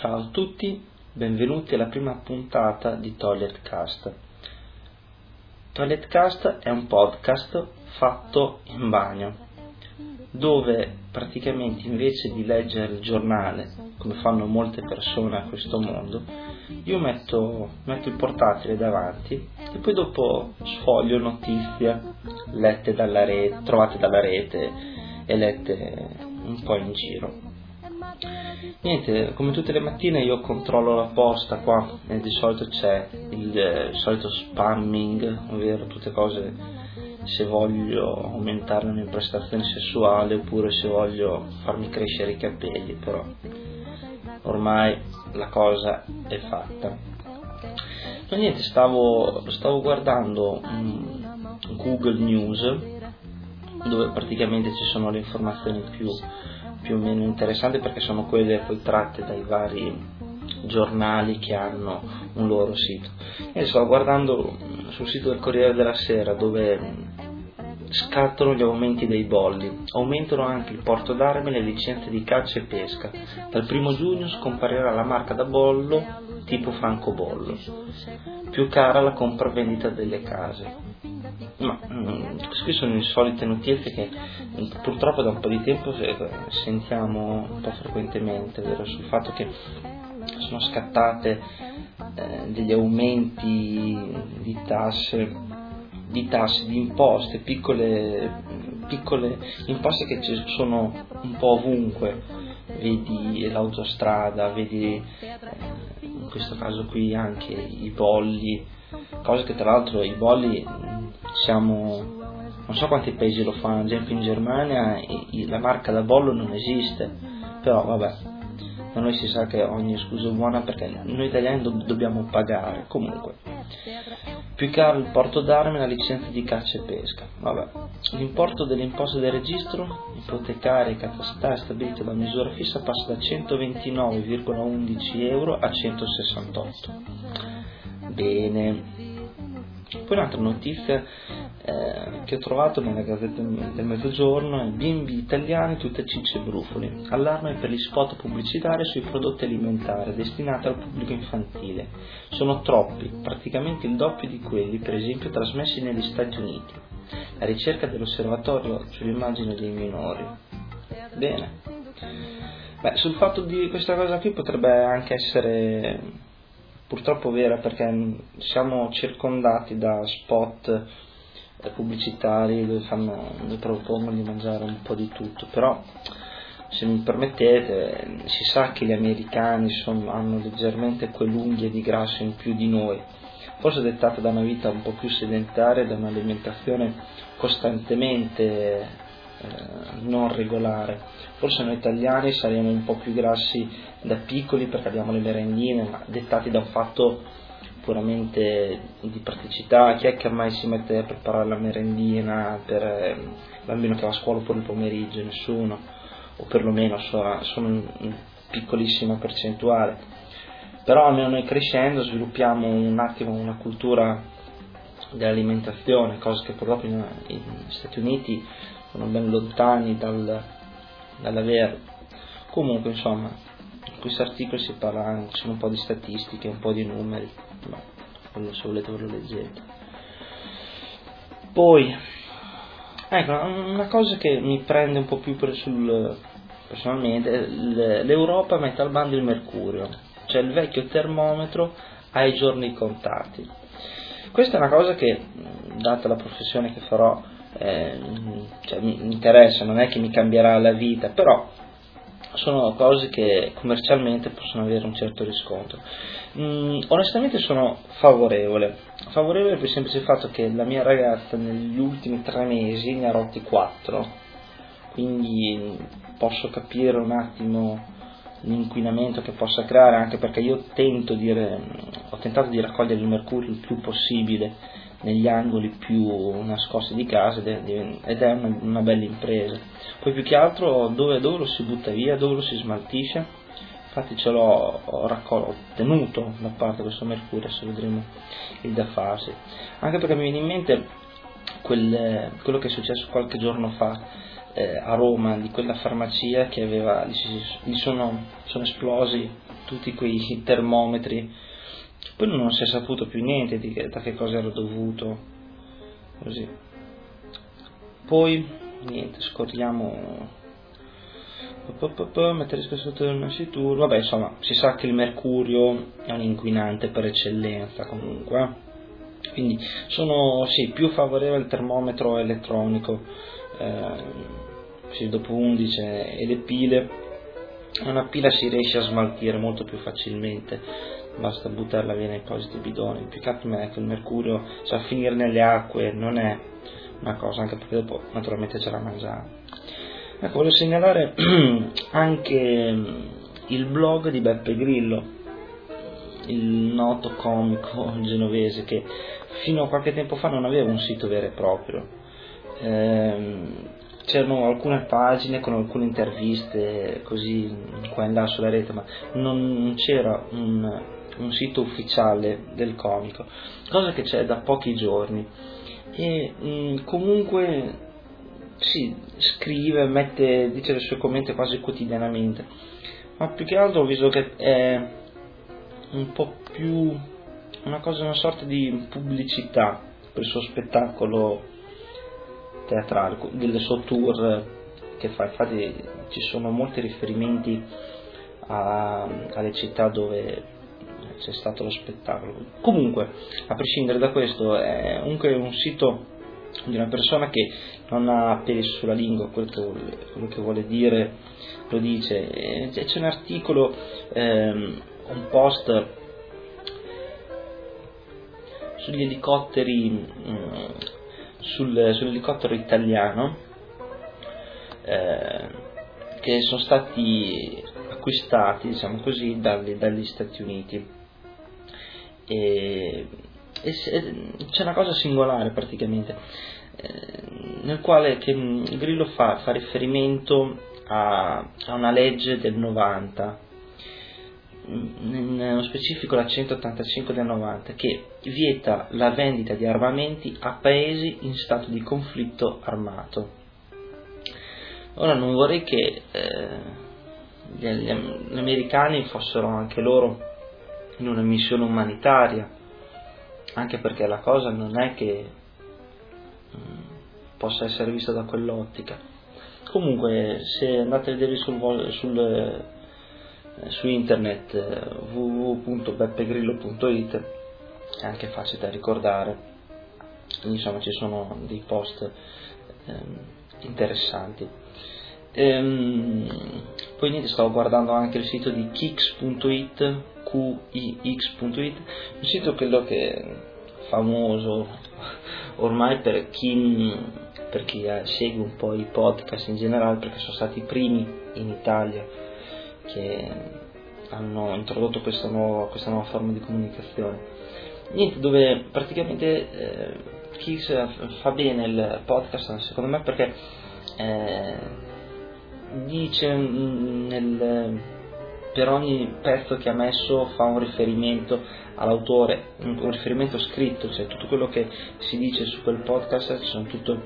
Ciao a tutti, benvenuti alla prima puntata di Toiletcast. Toiletcast è un podcast fatto in bagno, dove praticamente invece di leggere il giornale, come fanno molte persone a questo mondo, io metto, metto il portatile davanti e poi dopo sfoglio notizie lette dalla rete, trovate dalla rete e lette un po' in giro. Niente, come tutte le mattine io controllo la posta qua e di solito c'è il, il solito spamming, ovvero tutte cose se voglio aumentare la mia prestazione sessuale oppure se voglio farmi crescere i capelli, però ormai la cosa è fatta. Ma niente, stavo, stavo guardando um, Google News dove praticamente ci sono le informazioni più, più o meno interessanti perché sono quelle poi tratte dai vari giornali che hanno un loro sito. E sto guardando sul sito del Corriere della Sera dove scattano gli aumenti dei bolli, aumentano anche il porto d'armi e le licenze di caccia e pesca. Dal primo giugno scomparirà la marca da bollo tipo francobollo. Più cara la compravendita delle case. Ma mm, queste sono insolite notizie che purtroppo da un po' di tempo eh, sentiamo un po' frequentemente, ovvero sul fatto che sono scattate eh, degli aumenti di tasse di tasse, di imposte, piccole, piccole imposte che ci sono un po' ovunque, vedi l'autostrada, vedi eh, in questo caso qui anche i bolli, cose che tra l'altro i bolli siamo, non so quanti paesi lo fanno, ad esempio in Germania la marca da bollo non esiste, però vabbè, da noi si sa che ogni scusa è buona perché noi italiani do- dobbiamo pagare, comunque più caro il porto d'armi e la licenza di caccia e pesca. Vabbè. L'importo delle imposte del registro ipotecarie e catastale stabilito da misura fissa passa da 129,11 euro a 168. Bene. Poi un'altra notizia eh, che ho trovato nella Gazzetta del Mezzogiorno bimbi italiani tutte cicce e brufoli. Allarme per gli spot pubblicitari sui prodotti alimentari destinati al pubblico infantile. Sono troppi, praticamente il doppio di quelli, per esempio, trasmessi negli Stati Uniti. La ricerca dell'osservatorio sull'immagine dei minori. Bene. Beh, sul fatto di questa cosa qui potrebbe anche essere purtroppo vera perché siamo circondati da spot eh, pubblicitari dove, fanno, dove propongono di mangiare un po' di tutto, però se mi permettete si sa che gli americani sono, hanno leggermente quell'unghia di grasso in più di noi, forse dettata da una vita un po' più sedentaria, da un'alimentazione costantemente eh, non regolare. Forse noi italiani saremo un po' più grassi da piccoli perché abbiamo le merendine, ma dettati da un fatto puramente di praticità, chi è che mai si mette a preparare la merendina per il bambino che va a scuola pure il pomeriggio? Nessuno, o perlomeno sono, sono piccolissima percentuale. Però almeno noi crescendo sviluppiamo un attimo una cultura dell'alimentazione, cosa che purtroppo negli Stati Uniti sono ben lontani dal, dall'avere. Comunque insomma, in questo articolo si parla, ci sono un po' di statistiche, un po' di numeri ma quello se volete ve lo leggete. Poi, ecco, una cosa che mi prende un po' più per sul, personalmente, l'Europa mette al bando il mercurio, cioè il vecchio termometro ai giorni contati. Questa è una cosa che, data la professione che farò, eh, cioè, mi interessa, non è che mi cambierà la vita, però sono cose che commercialmente possono avere un certo riscontro. Mm, onestamente sono favorevole, favorevole per il semplice fatto che la mia ragazza negli ultimi tre mesi ne ha rotti quattro, quindi posso capire un attimo l'inquinamento che possa creare anche perché io di, ho tentato di raccogliere il mercurio il più possibile negli angoli più nascosti di casa ed è una, una bella impresa. Poi più che altro dove, dove, lo si butta via, dove lo si smaltisce, infatti ce l'ho raccolto, ottenuto da parte questo mercurio, adesso vedremo il da farsi. Anche perché mi viene in mente quel, quello che è successo qualche giorno fa eh, a Roma di quella farmacia che aveva, gli sono, sono esplosi tutti quei termometri, poi non si è saputo più niente di da che cosa era dovuto, così. Poi, niente, scorriamo. Mettere sotto il nascituro, vabbè insomma si sa che il mercurio è un inquinante per eccellenza comunque quindi sono sì, più favorevole al termometro elettronico eh, dopo 11 e le pile una pila si riesce a smaltire molto più facilmente basta buttarla via nei positi bidoni più che altro che il mercurio sa finire nelle acque non è una cosa anche perché dopo naturalmente ce la mangiamo Ecco, voglio segnalare anche mm, il blog di Beppe Grillo, il noto comico genovese che fino a qualche tempo fa non aveva un sito vero e proprio. Ehm, c'erano alcune pagine con alcune interviste così qua e là sulla rete, ma non c'era un, un sito ufficiale del comico, cosa che c'è da pochi giorni. E mh, mm, comunque sì, scrive, mette, dice le sue commenti quasi quotidianamente, ma più che altro ho visto che è un po' più una cosa, una sorta di pubblicità per il suo spettacolo teatrale, del suo tour che fa, infatti ci sono molti riferimenti a, alle città dove c'è stato lo spettacolo. Comunque, a prescindere da questo, è comunque un sito di una persona che non ha peli sulla lingua, quello che, quello che vuole dire lo dice. C'è un articolo, ehm, un post sugli elicotteri, mm, sul, sull'elicottero italiano eh, che sono stati acquistati, diciamo così, dagli, dagli Stati Uniti. E, e c'è una cosa singolare praticamente eh, nel quale mm, Grillo fa, fa riferimento a, a, una legge del 90 mm, nello specifico la 185 del 90 che vieta la vendita di armamenti a paesi in stato di conflitto armato ora non vorrei che eh, gli, gli americani fossero anche loro in una missione umanitaria anche perché la cosa non è che mm, possa essere vista da quell'ottica. Comunque, se andate a vedere sul, sul, eh, su internet eh, www.beppegrillo.it è anche facile da ricordare, insomma ci sono dei post ehm, interessanti. Ehm, poi niente, stavo guardando anche il sito di kix.it, qix.it, un sito quello che famoso ormai per chi, per chi segue un po' i podcast in generale, perché sono stati i primi in Italia che hanno introdotto questa nuova, questa nuova forma di comunicazione. Niente, dove praticamente eh, chi fa bene il podcast, secondo me, perché eh, dice nel, per ogni pezzo che ha messo fa un riferimento all'autore, un, riferimento scritto, cioè tutto quello che si dice su quel podcast tutto,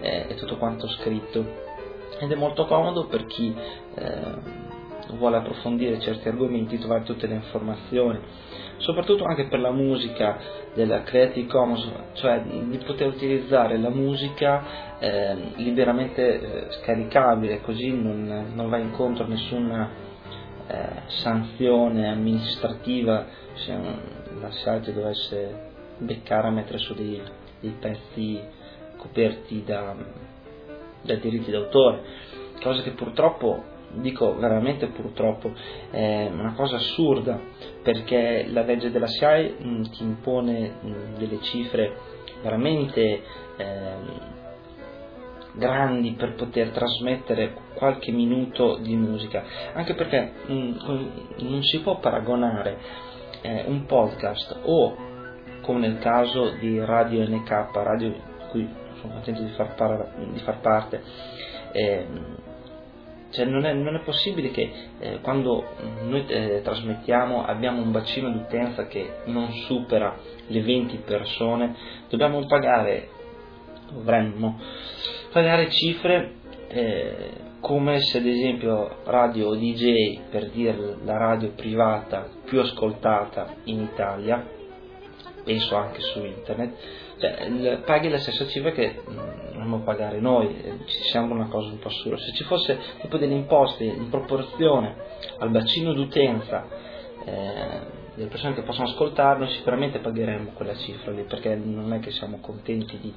eh, è tutto quanto scritto ed è molto comodo per chi eh, vuole approfondire certi argomenti, trovare tutte le informazioni, soprattutto anche per la musica della Creative Commons, cioè di poter utilizzare la musica eh, liberamente eh, scaricabile, così non, non, va incontro a nessuna eh, sanzione amministrativa se la site dovesse beccare a mettere su dei, dei pezzi coperti da, da diritti d'autore, cosa che purtroppo dico veramente purtroppo, è una cosa assurda perché la legge della SIAE mm, ti impone mh, mm, delle cifre veramente eh, grandi per poter trasmettere qualche minuto di musica, anche perché mh, mm, non si può paragonare eh, un podcast o come nel caso di Radio NK, radio di cui sono contento di far, par- di far parte, eh, cioè non, è, non, è, possibile che eh, quando noi eh, trasmettiamo abbiamo un bacino di utenza che non supera le 20 persone, dobbiamo pagare, dovremmo pagare cifre eh, come se ad esempio radio DJ, per dire la radio privata più ascoltata in Italia, penso anche su internet, cioè, paghi la stessa cifra che mm, dovremmo pagare noi, eh, ci sembra una cosa un po' assurda. Se ci fosse tipo delle imposte in proporzione al bacino d'utenza eh, delle persone che possono ascoltarlo, sicuramente pagheremo quella cifra lì, perché non è che siamo contenti di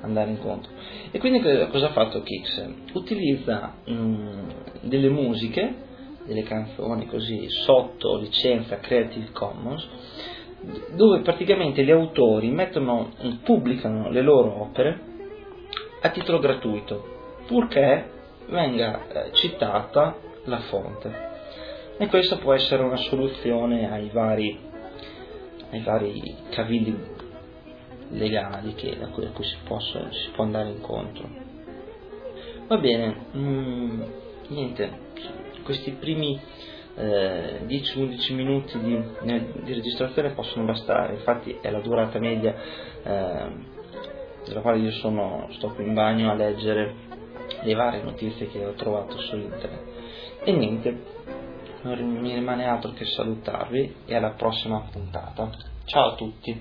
andare incontro. E quindi cosa ha fatto Kix? Utilizza mh, mm, delle musiche, delle canzoni così sotto licenza Creative Commons, dove praticamente gli autori mettono, pubblicano le loro opere a titolo gratuito, purché venga eh, citata la fonte. E questa può essere una soluzione ai vari, ai vari cavilli legali che, a cui, a cui si, possa, si, può andare incontro. Va bene, mm, niente, questi primi eh, 10-11 minuti di, di, registrazione possono bastare, infatti è la durata media eh, della quale io sono, sto qui in bagno a leggere le varie notizie che ho trovato su internet. E niente, non mi rimane altro che salutarvi e alla prossima puntata. Ciao a tutti!